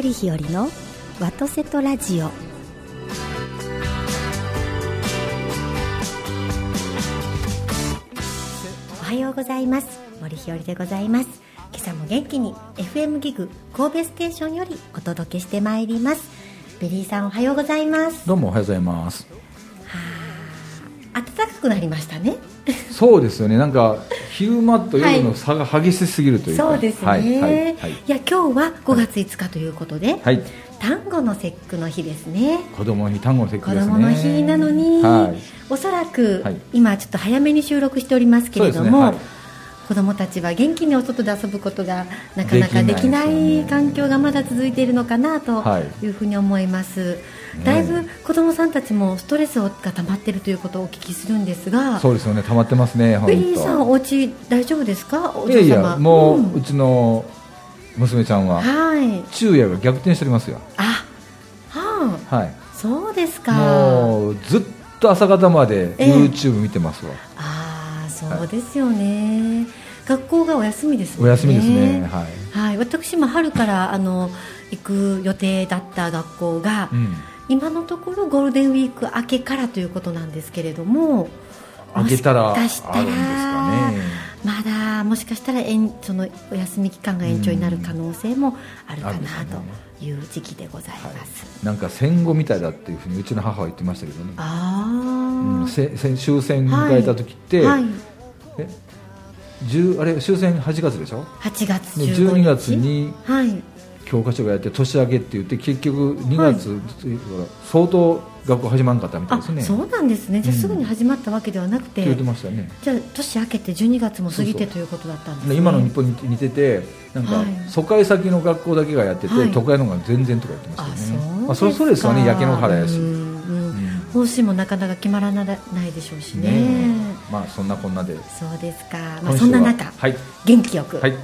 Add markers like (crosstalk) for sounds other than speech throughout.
森日和のワトセトラジオ。おはようございます。森日和でございます。今朝も元気に FM ギグ神戸ステーションよりお届けしてまいります。ベリーさんおはようございます。どうもおはようございます。暖かくなりましたね。そうですよね。なんか昼間と夜の差が激しすぎるというか、そうですね、はいはいはい。いや今日は5月5日ということで、はい端午の節句の日ですね。子供の日端午の節句ですね。子供の日なのに、はい。おそらく、はい。今ちょっと早めに収録しておりますけれども、子供たちは元気にお外で遊ぶことがなかなかできない環境がまだ続いているのかなとはい。いうふうに思います、だいぶ子供さんたちもストレスが溜まっているということをお聞きするんですがそうですよね。溜まってますね本ベリーさん当お家大丈夫ですか？お嬢様いやいやもう、ん。うちの娘ちゃんははい。昼夜が逆転しておりますよ。あはあ。はい。そうですか。もうずっと朝方までええ。YouTube 見てますわ、ああそうですよね、学校がお休みですね。お休みですね。はい、はい、私も春からあの行く予定だった学校が、うん、今のところゴールデンウィーク明けからということなんですけれども開けたらあるんですかね。まだもしかしたら延そのお休み期間が延長になる可能性もあるかなという時期でございはい。ます、なんか戦後みたいだっていうふうにうちの母は言ってましたけどね、あうん、あ、せせ終戦迎えた時って、はい、え10あれ終戦8月でしょ？8月で15 12日。月にはい。教科書がやって年明けって言って結局2月、相当学校始まらなかったみたいあですね。そうなんですね。じゃあうん。すぐに始まったわけではなくて、って言ってましたよね。じゃあ年明けて12月も過ぎてということだったんですね。で今の日本に似ててなんか、はい。疎開先の学校だけがやってて、はい。都会の方が全然とか言ってまあしたよね。そうまあ、それそうですよね焼け野原やし、うんうんうん方針もなかなか決まらないでしょうしね。ねまあそんなこんなで。そうですか、まあ、そんな中、はい、元気よくはい、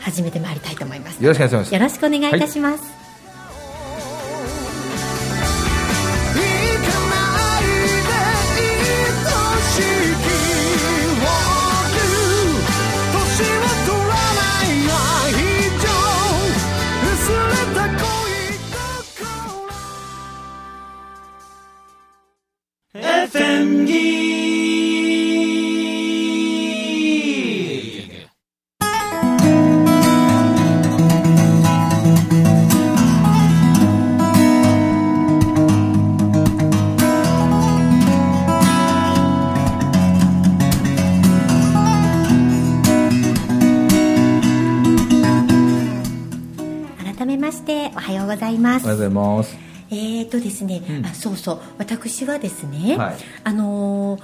始めてまいりたいと思います、よろしくお願いします。よろしくお願いいたします、行かないそう私はですね、はい。あのー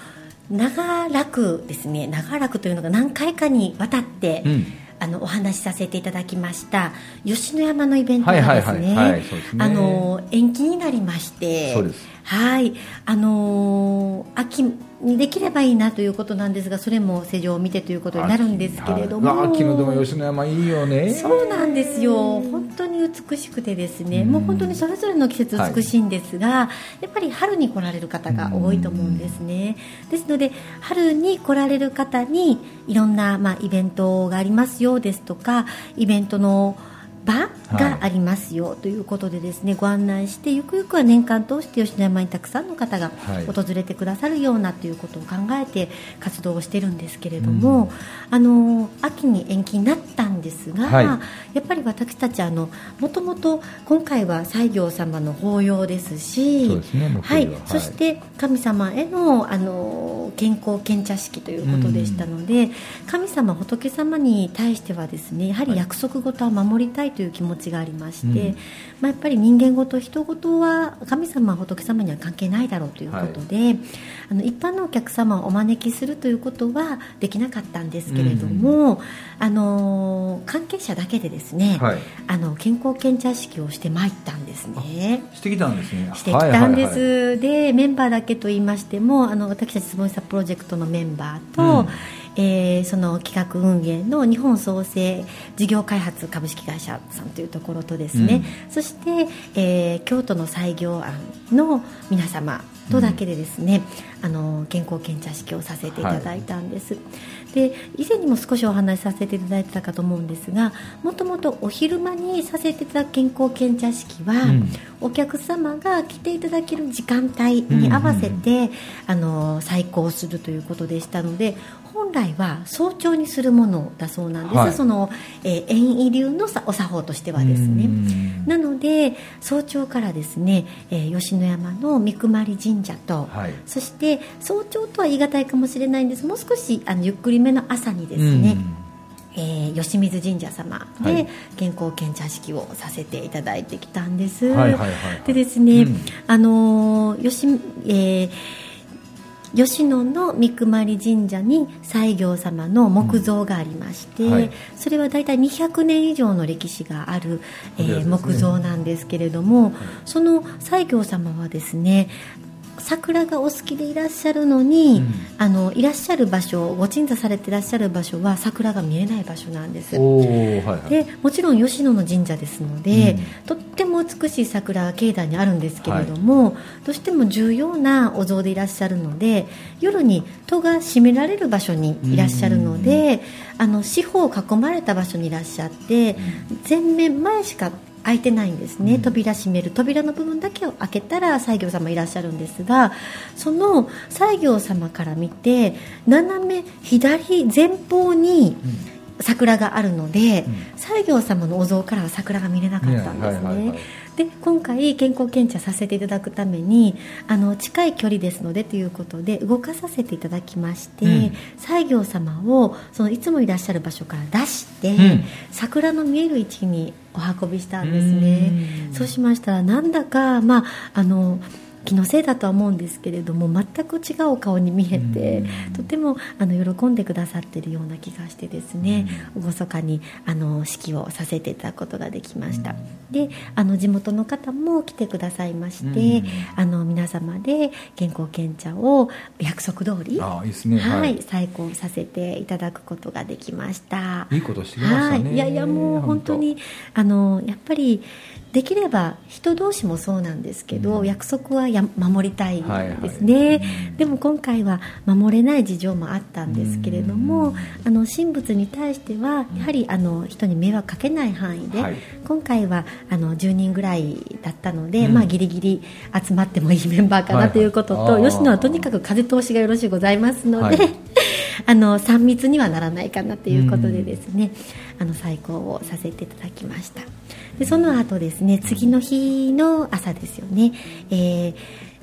長らくですね長らくというのが何回かにわたって、うん。あのお話しさせていただきました吉野山のイベントがはいですね。延期になりましてはい。あのー秋にできればいいなということなんですがそれも世情を見てということになるんですけれども、はい、秋のでも吉野山いいよね。そうなんですよ。本当に美しくてですね、うん。もう本当にそれぞれの季節美しいんですが、やっぱり春に来られる方が多いと思うんですね、ですので春に来られる方にいろんな、まあ、イベントがありますよですとかイベントの場がありますよということでですね、ご案内してゆくゆくは年間通して吉野山にたくさんの方がはい。訪れてくださるようなということを考えて活動をしてるんですけれども、あの秋に延期になったんですが、はい。やっぱり私たちあのもともと今回は西行様の法要ですしそは。い。そして神様へのあの健康献茶式ということでしたので、神様仏様に対してはですねやはり約束事は守りたいという気持ちがありまして、うん。まあ、やっぱり人間事人事は神様仏様には関係ないだろうということで、あの一般のお客様をお招きするということはできなかったんですけれども、あの関係者だけでですね、はい。あの健康検茶式をしてまいったんですね。してきたんですね。してきたんです、はいはいはい。でメンバーだけと言いましてもあの私たちつぼみさプロジェクトのメンバーと、うんえーその企画運営の日本創生事業開発株式会社さんというところとですね、そして、えー京都の採業案の皆様とだけでですね、あの健康検茶式をさせていただいたんです、で以前にも少しお話しさせていただいてたかと思うんですがもともとお昼間にさせていただく健康検茶式は、うん。お客様が来ていただける時間帯に合わせて、あの再考するということでしたので本来は早朝にするものだそうなんです、はい。その、えー、遠位流のさお作法としてはですね。うん。なので早朝からですね、えー吉野山の三熊神社と、はい。そして早朝とは言い難いかもしれないんです。もう少しあのゆっくりめの朝にですね、えー吉水神社様で、はい。健康検茶式をさせていただいてきたんです、でですね、うんあのー吉えー吉野の三熊神社に西行様の木像がありまして、うんはい。それは大体200年以上の歴史がある、えー木像なんですけれども、その西行様はですね桜がお好きでいらっしゃるのに、うん。あのいらっしゃる場所ご鎮座されていらっしゃる場所は桜が見えない場所なんです。はいはい。でもちろん吉野の神社ですので、うん。とっても美しい桜が境内にあるんですけれども、どうしても重要なお像でいらっしゃるので夜に戸が閉められる場所にいらっしゃるので、あの四方囲まれた場所にいらっしゃって、前面前しか開いてないんですね、うん。扉閉める。扉の部分だけを開けたら西行様いらっしゃるんですがその西行様から見て斜め左前方に桜があるので、うん。西行様のお像からは桜が見れなかったんですね、はいはいはい。で今回健康検査させていただくためにあの近い距離ですのでということで動かさせていただきまして、うん。西行様をそのいつもいらっしゃる場所から出して、うん。桜の見える位置にお運びしたんですね。うん。そうしましたらなんだかまああの気のせいだとは思うんですけれども全く違うお顔に見えてうん。とてもあの喜んでくださっているような気がしてですね厳かにあの式をさせていただくことができました。であの地元の方も来てくださいましてうん。あの皆様で健康検茶を約束通りああいいですね。ははいい、再考させていただくことができました。いいことしてきましたね。はい、いやいやもう本当にあのやっぱりできれば人同士もそうなんですけど、うん。約束はや守りたいはいですね、はいうん。でも今回は守れない事情もあったんですけれども、うん。あの神仏に対してはやはりあの人に迷惑かけない範囲で、はい。今回はあの10人ぐらいだったので、うん。まあ、ギリギリ集まってもいいメンバーかはいはない。ということと、あー。吉野はとにかく風通しがよろしゅうございますので、はい。(laughs) あの3密にはならないかなということでですね、あの再考をさせていただきましたでその後ですね次の日の朝ですよね、えー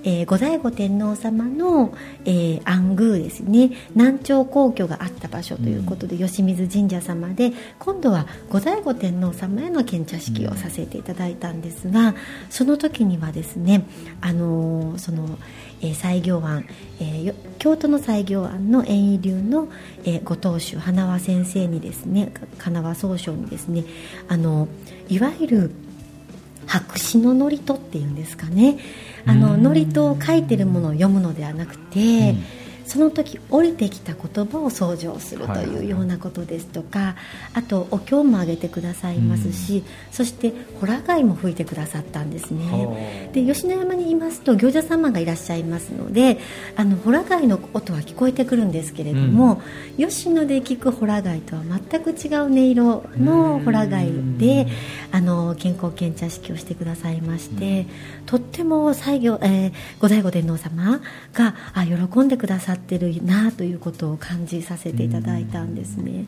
えー後醍醐天皇様の、えー安宮ですね。南朝皇居があった場所ということで、吉水神社様で今度は後醍醐天皇様への献茶式をさせていただいたんですがその時にはですねあのーその、えー西行庵、え京都の西行庵の遠位流の、えーご当主花輪先生にですねか花輪総称にですねあのいわゆる白紙の祝詞っていうんですかね。あのうん。祝詞を書いてるものを読むのではなくて、うんその時降りてきた言葉を創造するとはい。うようなことですとか、あとお経もあげてくださいますし、そしてホラ貝も吹いてくださったんですね。はあ。で吉野山にいますと行者様がいらっしゃいますのであのホラ貝の音は聞こえてくるんですけれども、吉野で聞くホラ貝とは全く違う音色のホラ貝であの健康検茶式をしてくださいまして、とっても西行、えー後醍醐天皇様があ喜んでくださってるなということを感じさせていただいたんですね。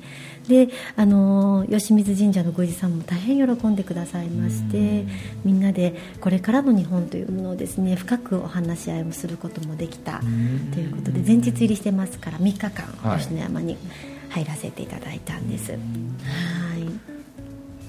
であの吉水神社の宮司さんも大変喜んでくださいましてみんなでこれからの日本というものをですね深くお話し合いをすることもできたということで前日入りしてますから3日間はい吉野山に入らせていただいたんです。はい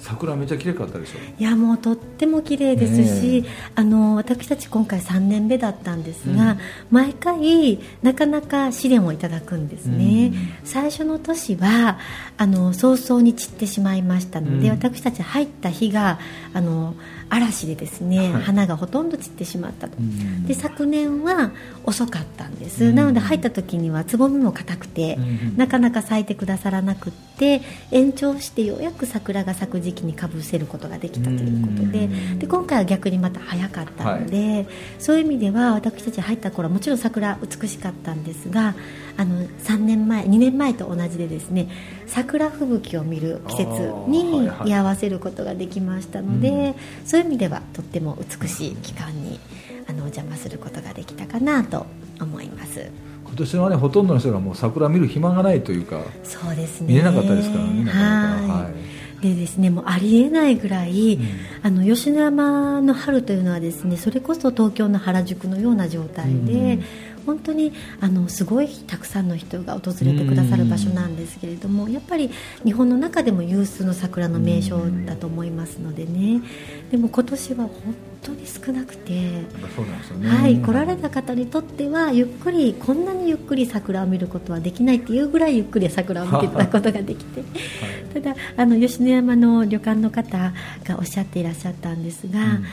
桜めっちゃ綺麗かったでしょ？いやもうとっても綺麗ですし、ねあの私たち今回3年目だったんですが、うん。毎回なかなか試練をいただくんですね、うん。最初の年はあの早々に散ってしまいましたので、うん。私たち入った日があの嵐でですね、はい。花がほとんど散ってしまったと、うん。で昨年は遅かったんです、うん。なので入った時にはつぼみも硬くて、うん。なかなか咲いてくださらなくって延長してようやく桜が咲く時期時期にかぶせることができたということで。で今回は逆にまた早かったので、そういう意味では私たち入った頃はもちろん桜美しかったんですがあの3年前2年前と同じでですね桜吹雪を見る季節に居合わせることができましたので、そういう意味ではとっても美しい期間にあのお邪魔することができたかなと思います。今年はねほとんどの人がもう桜見る暇がないというかそうですね。見れなかったですからねなかなか。はい。はい。でですねもうありえないぐらい、ん。あの吉野山の春というのはですねそれこそ東京の原宿のような状態で、うん本当にあのすごいたくさんの人が訪れてくださる場所なんですけれども、やっぱり日本の中でも有数の桜の名所だと思いますのでね、でも今年は本当に少なくて。ね。はい、来られた方にとってはゆっくりこんなにゆっくり桜を見ることはできないっていうぐらいゆっくり桜を見てたことができて。(laughs) ただあの吉野山の旅館の方がおっしゃっていらっしゃったんですが、うん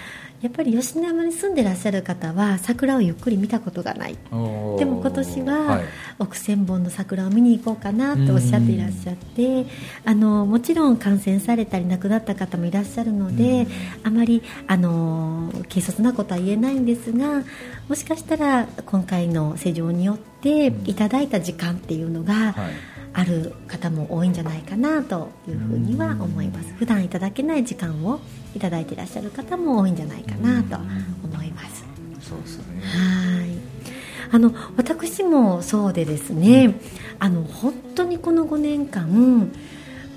やっぱり吉野山に住んでらっしゃる方は桜をゆっくり見たことがない。でも今年は、はい。億千本の桜を見に行こうかなとおっしゃっていらっしゃってあのもちろん感染されたり亡くなった方もいらっしゃるので、あまりあの軽率なことは言えないんですがもしかしたら今回の施錠によっていただいた時間っていうのが、はい。ある方も多いんじゃないかなというふうには思います。普段いただけない時間をいただいていらっしゃる方も多いんじゃないかなと思います。そうですね。はい。あの私もそうでですね。あの本当にこの5年間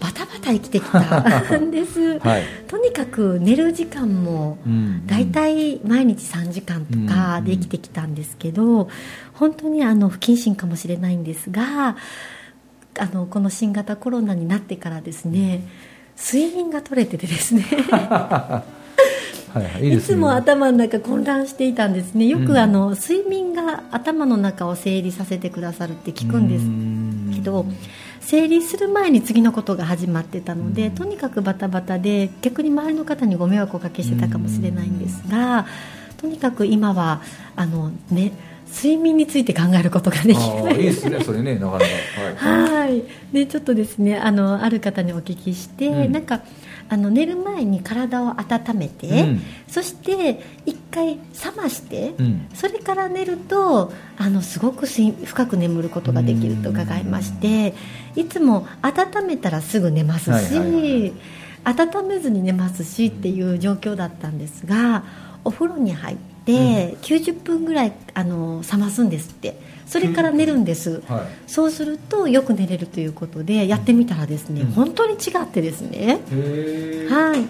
バタバタ生きてきた (laughs) んです、はい。とにかく寝る時間もうん。大体毎日3時間とかで生きてきたんですけど、本当にあの不謹慎かもしれないんですがあのこの新型コロナになってからですね睡眠が取れててですね。はいはいいいつも頭の中混乱していたんですね。ようん。くあの、睡眠が頭の中を整理させてくださるって聞くんですけど整理する前に次のことが始まってたので、うん。とにかくバタバタで逆に周りの方にご迷惑をおかけしてたかもしれないんですが、とにかく今はあの、ね、睡眠について考えることができあない。ーいいですねそれねなかなか。はいはい、でちょっとですねあのある方にお聞きして、うん。なんかあの寝る前に体を温めて、うん。そして一回冷まして、うん。それから寝るとあのすごく睡深く眠ることができると伺いましていつも温めたらすぐ寝ますし、はいはいはい温めずに寝ますしっていう状況だったんですがお風呂に入って90分ぐらいあの冷ますんですってそれから寝るんです。はい。そうするとよく寝れるということでやってみたらですね、うん。本当に違ってですね、はい。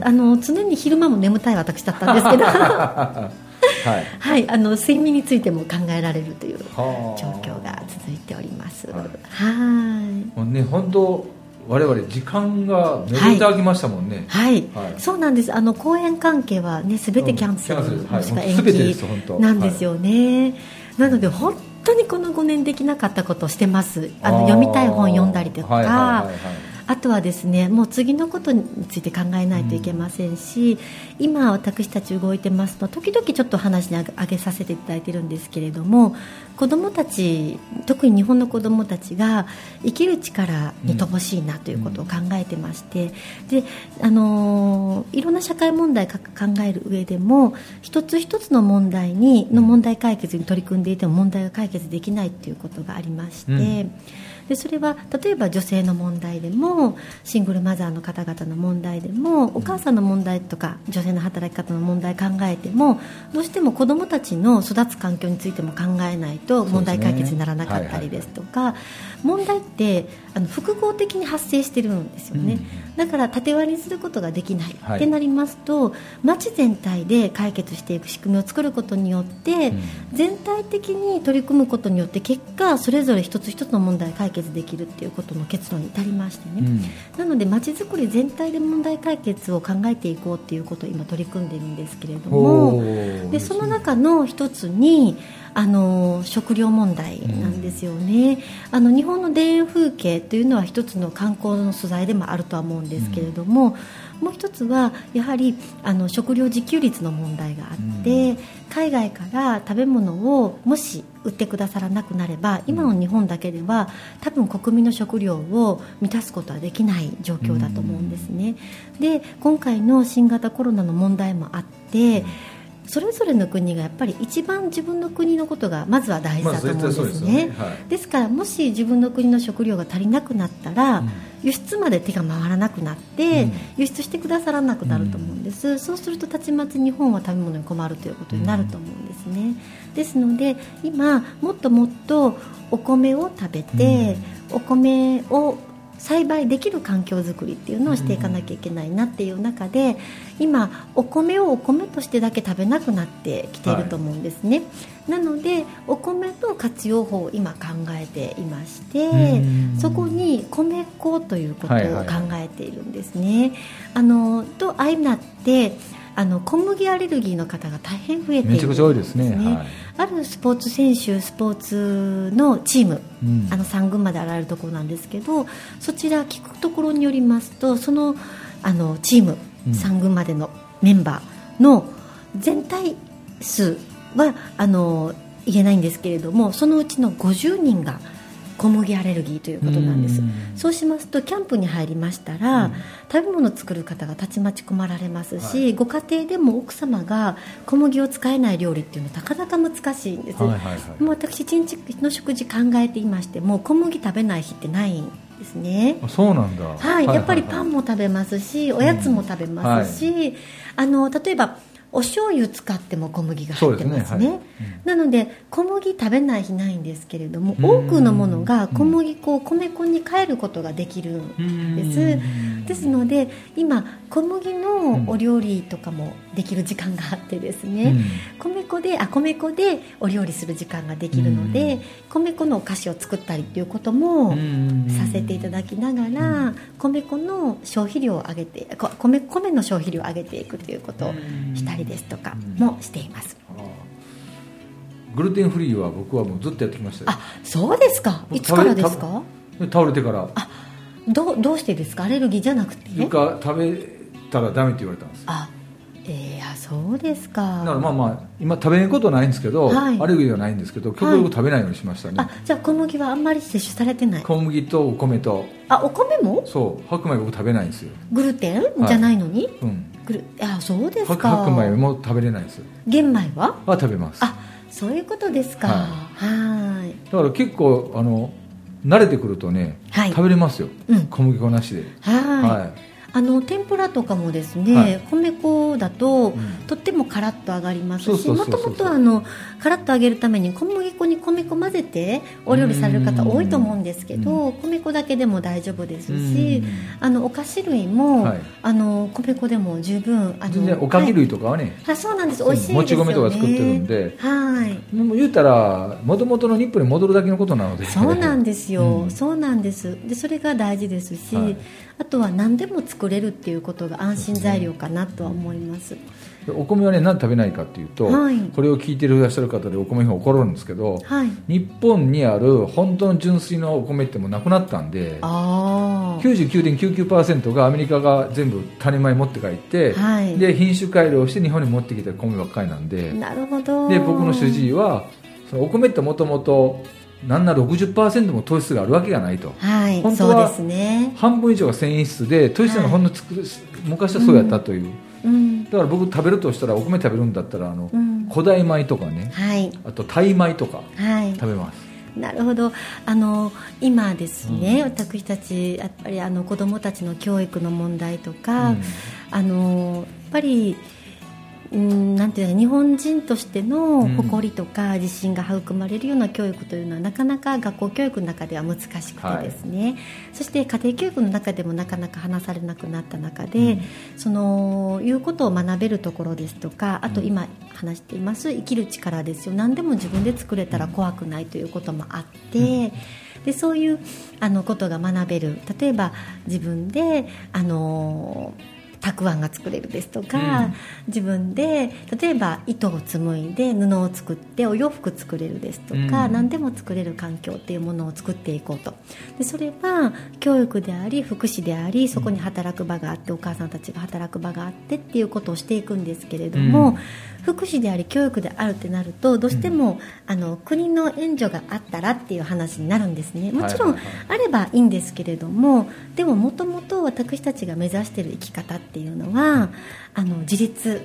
あの常に昼間も眠たい私だったんですけど。は (laughs) はい。いあの睡眠についても考えられるというはあ。状況が続いております。はい。はい。もうね本当我々時間がめでたきましたもんね、はい、はい。そうなんです。あの公演関係はね全てキャンセル、もしくは延期なんですよね、なので本当にこの5年できなかったことをしてます。あの読みたい本読んだりとか、あとはですねもう次のことについて考えないといけませんし、今私たち動いてますと時々ちょっと話に挙げさせていただいてるんですけれども子どもたち特に日本の子どもたちが生きる力に乏しいなということを考えてまして、であのいろんな社会問題か考える上でも一つ一つの問題にの問題解決に取り組んでいても問題が解決できないということがありまして。うんでそれは例えば女性の問題でもシングルマザーの方々の問題でもお母さんの問題とか女性の働き方の問題考えてもどうしても子どもたちの育つ環境についても考えないと問題解決にならなかったりですとか問題ってあの複合的に発生してるんですよね、だから縦割りすることができない、はい。ってなりますと町全体で解決していく仕組みを作ることによって、うん。全体的に取り組むことによって結果それぞれ一つ一つの問題を解決できるっていうことの結論に至りましてね、うん。なのでまちづくり全体で問題解決を考えていこうっていうことを今取り組んでいるんですけれどおもーでその中の一つにあの食料問題なんですよね、あの日本の田園風景というのは一つの観光の素材でもあるとは思うんですけれども、もう一つはやはりあの食料自給率の問題があって、海外から食べ物をもし売ってくださらなくなれば今の日本だけでは多分国民の食料を満たすことはできない状況だと思うんですね。で今回の新型コロナの問題もあってそれぞれの国がやっぱり一番自分の国のことがまずは大事だと思うんですね,、まあですよね。はい。ですからもし自分の国の食料が足りなくなったら、うん。輸出まで手が回らなくなって、うん。輸出してくださらなくなると思うんです、そうするとたちまち日本は食べ物に困るということになると思うんですね、ですので今もっともっとお米を食べて、お米を栽培できる環境づくりっていうのをしていかなきゃいけないなっていう中で今お米をお米としてだけ食べなくなってきていると思うんですね、なのでお米の活用法を今考えていましてうん。そこに米粉ということをはいはい考えているんですね、あのと相まってあの小麦アレルギーの方が大変増えているんめちゃくちゃ多いですね。はい。あるスポーツ選手スポーツのチームうん。あの3軍まであられるところなんですけどそちら聞くところによりますとそのあのチームうん。3軍までのメンバーの全体数はあの言えないんですけれどもそのうちの50人が小麦アレルギーということなんです。うん。そうしますとキャンプに入りましたら、うん。食べ物を作る方がたちまち困られますし、はい。ご家庭でも奥様が小麦を使えない料理っていうのはなかなか難しいんです、はいはいはい。もう私一日の食事考えていましても小麦食べない日ってないんですね。あそうなんだ。はい、やっぱりパンも食べますしおやつも食べますし、あの例えばお醤油使っても小麦が入ってますね。ねはい。なので小麦食べない日ないんですけれどもうん。多くのものが小麦粉を米粉に変えることができるんです。ですので今小麦のお料理とかもできる時間があってですね、米粉であ米粉でお料理する時間ができるので、米粉のお菓子を作ったりっていうこともさせていただきながら、米粉の消費量を上げてこ米米の消費量を上げていくということをしたりですとかもしています、グルテンフリーは僕はもうずっとやってきましたよ。あそうですか？いつからですか？倒れてから。どうどうしてですか？アレルギーじゃなくて？床食べたらダメって言われたんです。あえー、あそうですか。だからまあまあ今食べないことはないんですけど、はい。アレルギーはないんですけど極力食べないようにしましたね、あじゃあ小麦はあんまり摂取されてない。小麦とお米と。あお米も？そう。白米僕食べないんですよ、グルテン、はい。じゃないのに？うん、あそうです白か白米も食べれないんです。よ玄米は？は食べます。あそういうことですか。ははい。だから結構あの慣れてくるとね、はい。食べれますよ、うん。小麦粉なしで。はい。はいあの天ぷらとかもですね、はい。米粉だと、ん。とってもカラッと揚がりますしもともとあのカラッと揚げるために小麦粉に米粉混ぜてお料理される方多いと思うんですけど米粉だけでも大丈夫ですしうん。あのお菓子類も、はい。あの米粉でも十分あの全然おかき類ととかはね、あそうなんです。美味しいですよね。もち米とか作ってるんで。はい。もう言うたらもともとの日本に戻るだけのことなので。そうなんですよ、うん。そうなんです。でそれが大事ですし、はい。あとは何でも作れるっていうことが安心材料かなとは思います。でお米はね何で食べないかっていうと、はい。これを聞いていらっしゃる方でお米に怒るんですけど、はい。日本にある本当の純粋なお米ってもうなくなったんでああ99.99%がアメリカが全部種米持って帰って、はい。で品種改良して日本に持ってきた米ばっかりなんで。なるほど。で僕の主治医はそのお米ってもともとなんなら60%も糖質があるわけがないと。はい本当はそうですね。半分以上が繊維質で糖質がほんのつく、昔はそうやったという、うん。だから僕食べるとしたらお米食べるんだったらあの、うん。古代米とかね。はい。あとタイ米とかはい。食べます。なるほど。あの今ですね、私たちやっぱりあの子どもたちの教育の問題とか、うん。あのやっぱりうんなんていうの日本人としてのうん。誇りとか自信が育まれるような教育というのはなかなか学校教育の中では難しくてですね、そして家庭教育の中でもなかなか話されなくなった中で、うん。そのいうことを学べるところですとかあと今話しています生きる力ですよ。何でも自分で作れたら怖くないということもあって、でそういうあのことが学べる。例えば自分であのたくあんが作れるですとか、自分で例えば糸を紡いで布を作ってお洋服作れるですとか、うん。何でも作れる環境っていうものを作っていこうと。でそれは教育であり福祉でありそこに働く場があってお母さんたちが働く場があってっていうことをしていくんですけれども、うん福祉であり教育であるってなるとどうしても、あの国の援助があったらっていう話になるんですね。もちろんあればいいんですけれどもでももともと私たちが目指している生き方っていうのはあの自立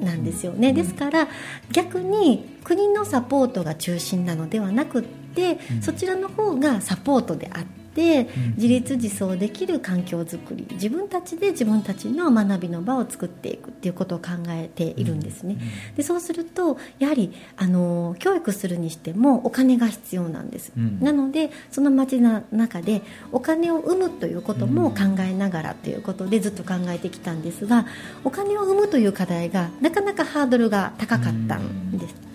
なんですよね、ですから逆に国のサポートが中心なのではなくって、うん。そちらの方がサポートであって、ん自立自走できる環境づくり自分たちで自分たちの学びの場を作っていくっていうことを考えているんですね、でそうするとやはりあの教育するにしてもお金が必要なんです、うん。なのでその街の中でお金を生むということも考えながらということでずっと考えてきたんですがお金を生むという課題がなかなかハードルが高かったんです、そ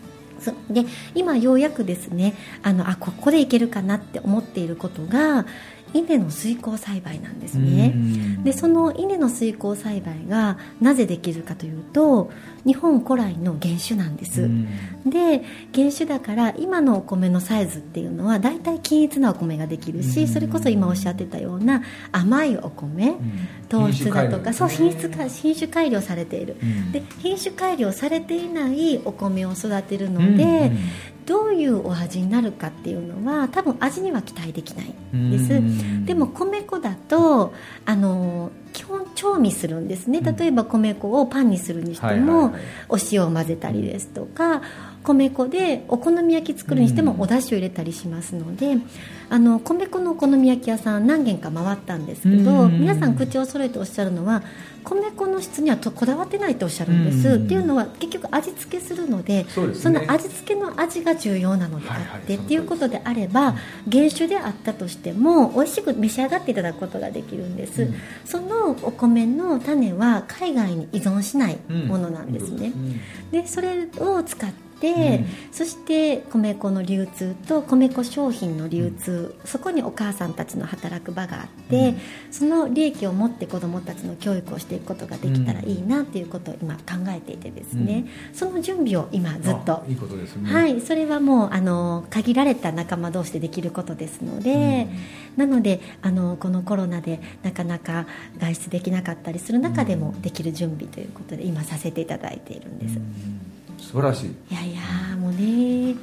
で今ようやくですねあのあここでいけるかなって思っていることが稲の水耕栽培なんですね、でその稲の水耕栽培がなぜできるかというと日本古来の原種なんです、で原種だから今のお米のサイズっていうのは大体均一なお米ができるし、うん。それこそ今おっしゃってたような甘いお米、糖質だとかそう品質か品種改良されている、で品種改良されていないお米を育てるので、どういうお味になるかっていうのは多分味には期待できないんです、でも米粉だとあの基本調味するんですね。例えば米粉をパンにするにしても、お塩を混ぜたりですとか米粉でお好み焼き作るにしてもお出汁を入れたりしますので、あの米粉のお好み焼き屋さん何軒か回ったんですけど、うん。皆さん口を揃えておっしゃるのは米粉の質にはとこだわってないとおっしゃるんです、うん。っていうのは結局味付けするのでその味付けの味が重要なのであって、っていうことであれば原種であったとしても美味しく召し上がっていただくことができるんです、うん。そのお米の種は海外に依存しないものなんですね、でそれを使っそして米粉の流通と米粉商品の流通、そこにお母さんたちの働く場があって、うん。その利益を持って子どもたちの教育をしていくことができたらいいなっていうことを今考えていてですね、その準備を今ずっと。いいことですね。はい、それはもうあの限られた仲間同士でできることですので、なのであのこのコロナでなかなか外出できなかったりする中でもできる準備ということで今させていただいているんです、素晴らしい。いやいやもうね。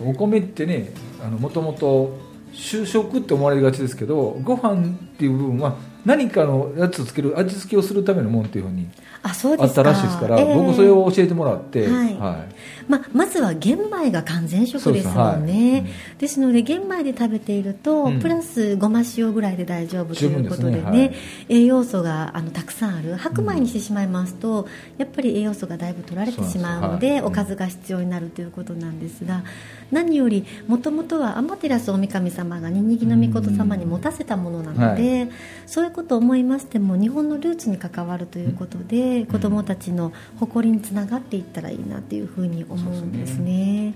お米ってねもともと主食って思われがちですけどご飯っていう部分は何かのやつをつける味付けをするためのもんっていうふうにあったらしいですから、ええ。僕それを教えてもらって、はい。はい。ままずは玄米が完全食ですもんね。です。ですので玄米で食べていると、うん。プラスごま塩ぐらいで大丈夫ということでね栄養素があのたくさんある。白米にしてしまいますと、やっぱり栄養素がだいぶ取られてしまうのでおかずが必要になるということなんですが何よりもともとは天照大神様がニンニキの御事様に持たせたものなので、そういうことを思いましても日本のルーツに関わるということで、子どもたちの誇りにつながっていったらいいなというふうに思うんですね。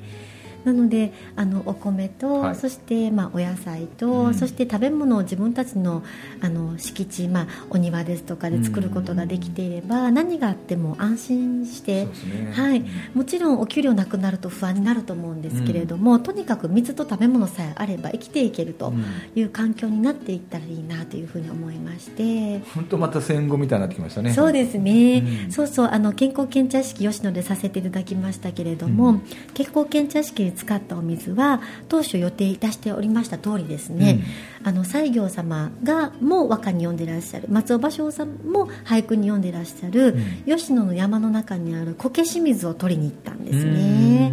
なのであのお米と、はい。そして、まあ、お野菜と、うん。そして食べ物を自分たちのあの敷地、まあ、お庭ですとかで作ることができていれば、何があっても安心してね。はい、もちろんお給料なくなると不安になると思うんですけれども、とにかく水と食べ物さえあれば生きていけるという環境になっていったらいいなというふうに思いまして。本当また戦後みたいになってきましたね。そうですね、うん。そうそう。あの健康検茶式吉野でさせていただきましたけれども、うん。健康検茶式に使ったお水は当初予定いたしておりました通りですね、あの西行様がも和歌に読んでらっしゃる。松尾芭蕉さんも俳句に読んでらっしゃる、う吉野の山の中にある苔清水を取りに行ったんですね、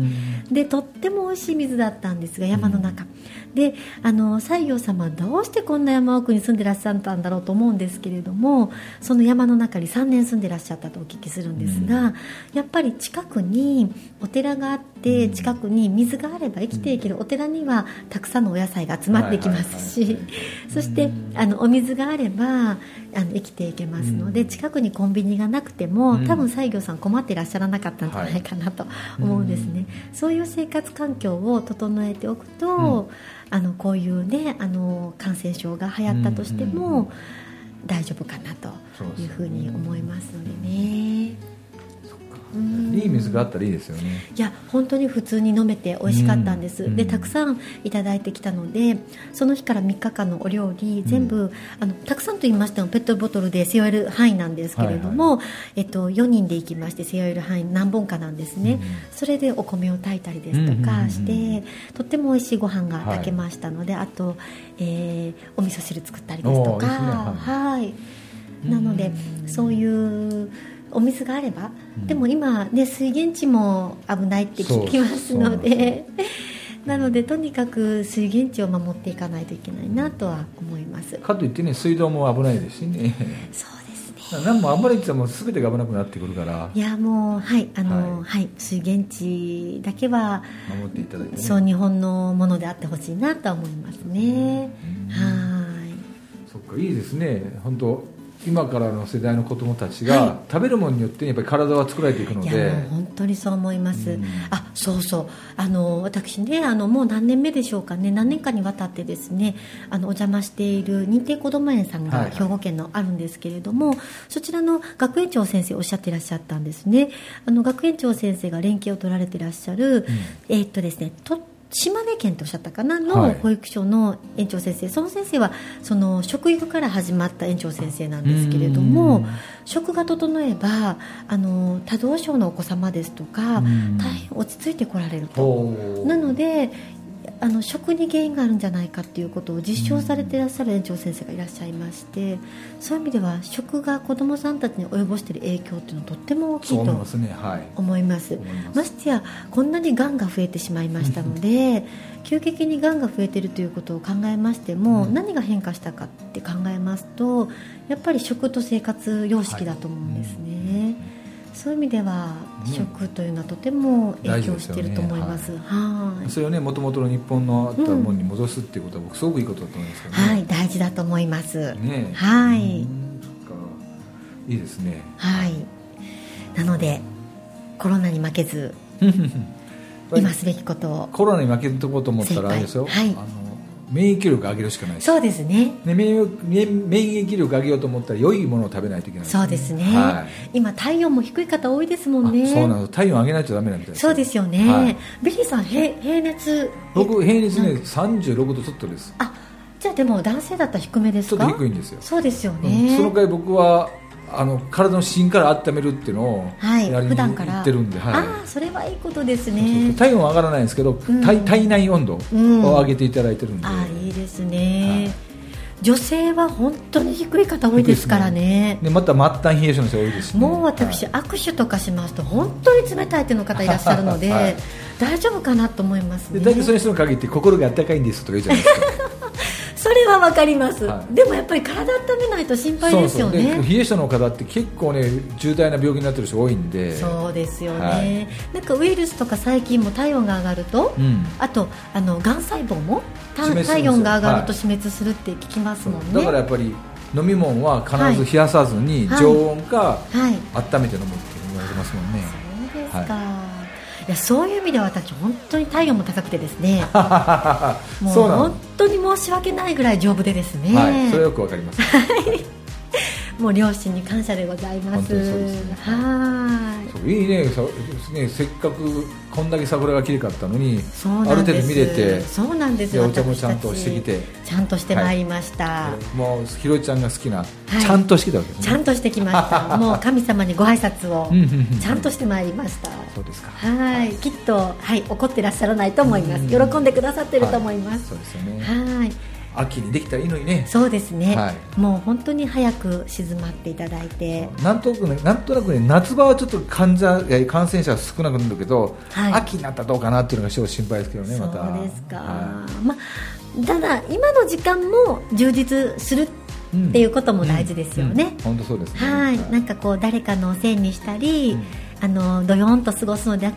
でとっても美味しい水だったんですが山の中、であの西行様はどうしてこんな山奥に住んでらっしゃったんだろうと思うんですけれどもその山の中に3年住んでらっしゃったとお聞きするんですが、やっぱり近くにお寺があって近くに水があれば生きていけるお寺にはたくさんのお野菜が集まってきますし、そしてあのお水があればあの生きていけますので、近くにコンビニがなくても、うん。多分西行さん困っていらっしゃらなかったんじゃないかなと思うんですね、そういう生活環境を整えておくと、あのこういうねあの感染症が流行ったとしても、大丈夫かなというふうに思いますのでねいい水があったらいいですよね。いや本当に普通に飲めて美味しかったんです、うん。でたくさんいただいてきたのでその日から3日間のお料理全部、あのたくさんと言いましてもペットボトルで背負える範囲なんですけれども、えっと、4人で行きまして背負える範囲何本かなんですね、うん。それでお米を炊いたりですとうんうんうんうん。かして、とっても美味しいご飯が炊けましたので、あと、えーお味噌汁作ったりですとか。おーいはい。なのでそういうお水があれば、うん。でも今、ね、水源地も危ないって聞きますので (laughs) なのでとにかく水源地を守っていかないといけないなとは思います。かといってね水道も危ないですしね。そうですね。(laughs) 何もあんまり言っても全てが危なくなってくるから。いやもうはいあの、ははい水源地だけは守っていただいてね。そう日本のものであってほしいなとは思いますね。うん。はい。そっかいいですね。本当今からの世代の子供たちはが食べるものによってやっぱり体は作られていくのいで本当にそう思います、うん。あそうそう。あの私ねあのもう何年目でしょうかね。何年かにわたってですねあのお邪魔している認定こども園さんはいはい。が兵庫県のあるんですけれども、そちらの学園長先生おっしゃっていらっしゃったんですね。あの学園長先生が連携を取られていらっしゃる、えーっとですねと島根県とおっしゃったかなはのい保育所の園長先生、その先生はその食育から始まった園長先生なんですけれどうもん。食が整えばあの多動症のお子様ですとかうん。大変落ち着いてこられると。なのであの食に原因があるんじゃないかっていうことを実証されていらっしゃる園長先生がいらっしゃいましてそういう意味では食が子どもさんたちに及ぼしている影響っていうのはとっても大きい。と思います。ねはいます。ましてやこんなにがんが増えてしまいましたので (laughs) 急激にがんが増えているということを考えましても、うん。何が変化したかって考えますとやっぱり食と生活様式だと思うんですね、そういう意味では、ね食というのはとても影響していると思います。はい。それをねもともとの日本のあったものに戻すっていうことは僕すごくいいことだと思いますけどね、はい大事だと思います、ね。はい。いいですね。はい。なのでコロナに負けず (laughs) 今すべきことを。コロナに負けとこうと思ったらあれですよ、はい。あの免疫力上げるしかないそうですね。ね、免疫免免疫力上げようと思ったら良いものを食べないといけないそうですね、はい。今体温も低い方多いですもんあねそうなんです。体温上げないとダメなんみたいですそうですよね、はい。ビリーさん平平熱僕平熱ねうん36度ちょっとです。あじゃあでも男性だったら低めですちょっかと低いんですよ、そうですようん。ね、その代わり僕はあの体の芯から温めるっていうのをはいやりに普段から。行ってるんで、はい。ああそれはいいことですね。体温は上がらないんですけど、うん。体体内温度をうん上げていただいてるんで、ああいいですね、はい。女性は本当に低い方多いですからね。でまた末端冷え性の人多いですしね、もう私、はい。握手とかしますと本当に冷たいというの方いらっしゃるので、(laughs) はい。大丈夫かなと思いますね。で大体その人に限って心が温かいんですとか言うじゃないですかそれはわかります、はい。でもやっぱり体温めないと心配ですよそうそう。ねで冷え性の方って結構ね重大な病気になってる人多いんで。そうですよね、はい。なんかウイルスとか細菌も体温が上がると、うん。あとあのがん細胞も体温が上がるとはい。死滅するって聞きますもんね、だからやっぱり飲み物は必ず冷やさずにはい常温かはい。温めて飲むって言われてますもんね、そうですか、い、やそういう意味では私本当に体温も高くてですね。(laughs) もう本当に申し訳ないぐらい丈夫でですね、はいそれはよくわかります (laughs) もう両親に感謝でございます。ね。はい。そういいね。せっかくこんだけ桜が綺麗かったのにある程度見れてそうなんです。でお茶もちゃんとしてきて。ちゃんとしてまいりました、もうひろちゃんが好きな、い。ちゃんとしてきたわけですね。ちゃんとしてきました。(laughs) もう神様にご挨拶をちゃんとしてまいりました。そうですか。はい。きっと、はい、怒ってらっしゃらないと思います。喜んでくださってると思います。そうですよね。はい秋にできたらいいのにね。そうですね、はい。もう本当に早く静まっていただいて。なんとなくねなんとなくね夏場はちょっと患者感染者が少なくなるけど、はい。秋になったらどうかなっていうのが少々心配ですけどねまた。そうですか、はまあ、ただ今の時間も充実するっていうことも大事ですよね、本当そうですね。はい、なんかこう誰かのせいにしたり、うん。あのどよんと過ごすのでは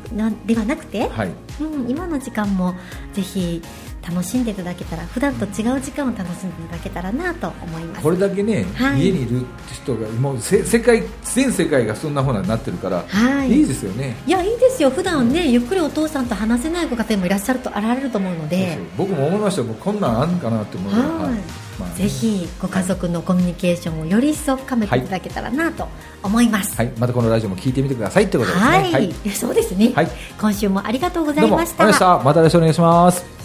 なくて、はい。うん、今の時間もぜひ楽しんでいただけたら普段と違う時間を楽しんでいただけたらなと思います。これだけね、はい。家にいる人がもうせ世界全世界がそんなふうになってるから、はい。いですよね。いやいいですよ。普段ねゆっくりお父さんと話せないご家庭もいらっしゃると現れると思うので僕も思いましたよ。もうこんなんあんかなって思うはい。まあぜひご家族のコミュニケーションをより一層深めていただけたらなと思います。はい、またこのラジオも聞いてみてくださいってことですね。はい、そうですね、はい今週もありがとうござどうもあいました。りがとうございました。また来週お願いします